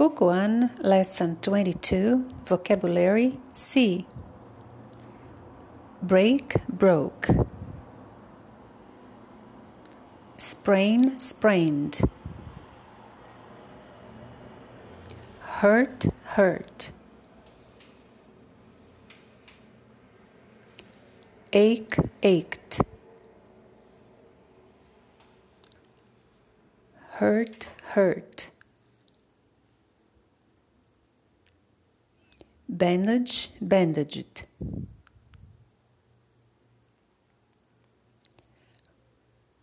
Book 1, Lesson 22, Vocabulary C. Break, broke. Sprain, sprained. Hurt, hurt. Ache, ached. Hurt, hurt. Bandage, bandaged.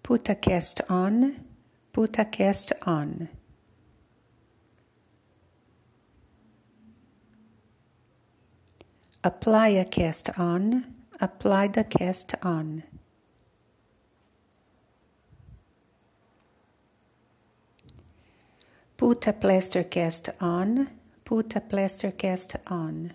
Put a cast on, put a cast on. Apply a cast on, apply the cast on. Put a plaster cast on, Put a plaster cast on.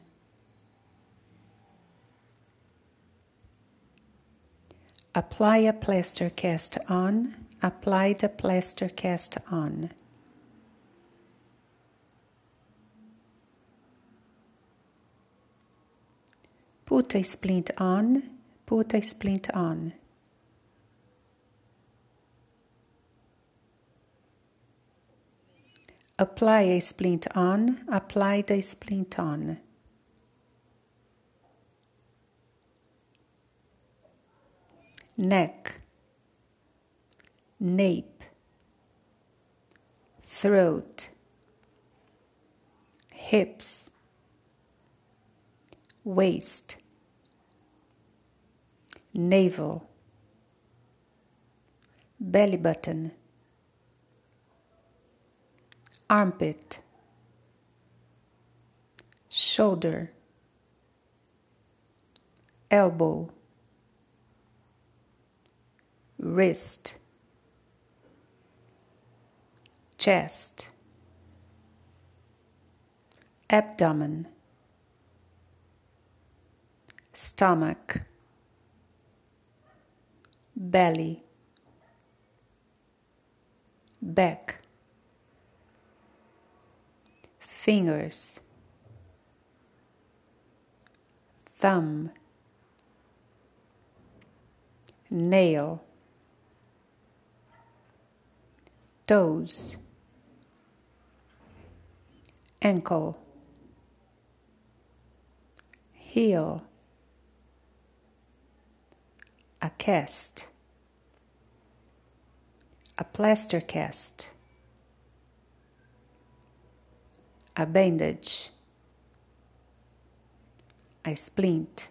Apply a plaster cast on. Apply the plaster cast on. Put a splint on. Put a splint on. Apply a splint on, apply the splint on. Neck, nape, throat, hips, waist, navel, belly button armpit, shoulder, elbow, wrist, chest, abdomen, stomach, belly, back fingers, thumb, nail, toes, ankle, heel, a cast, a plaster cast a bandage, a splint,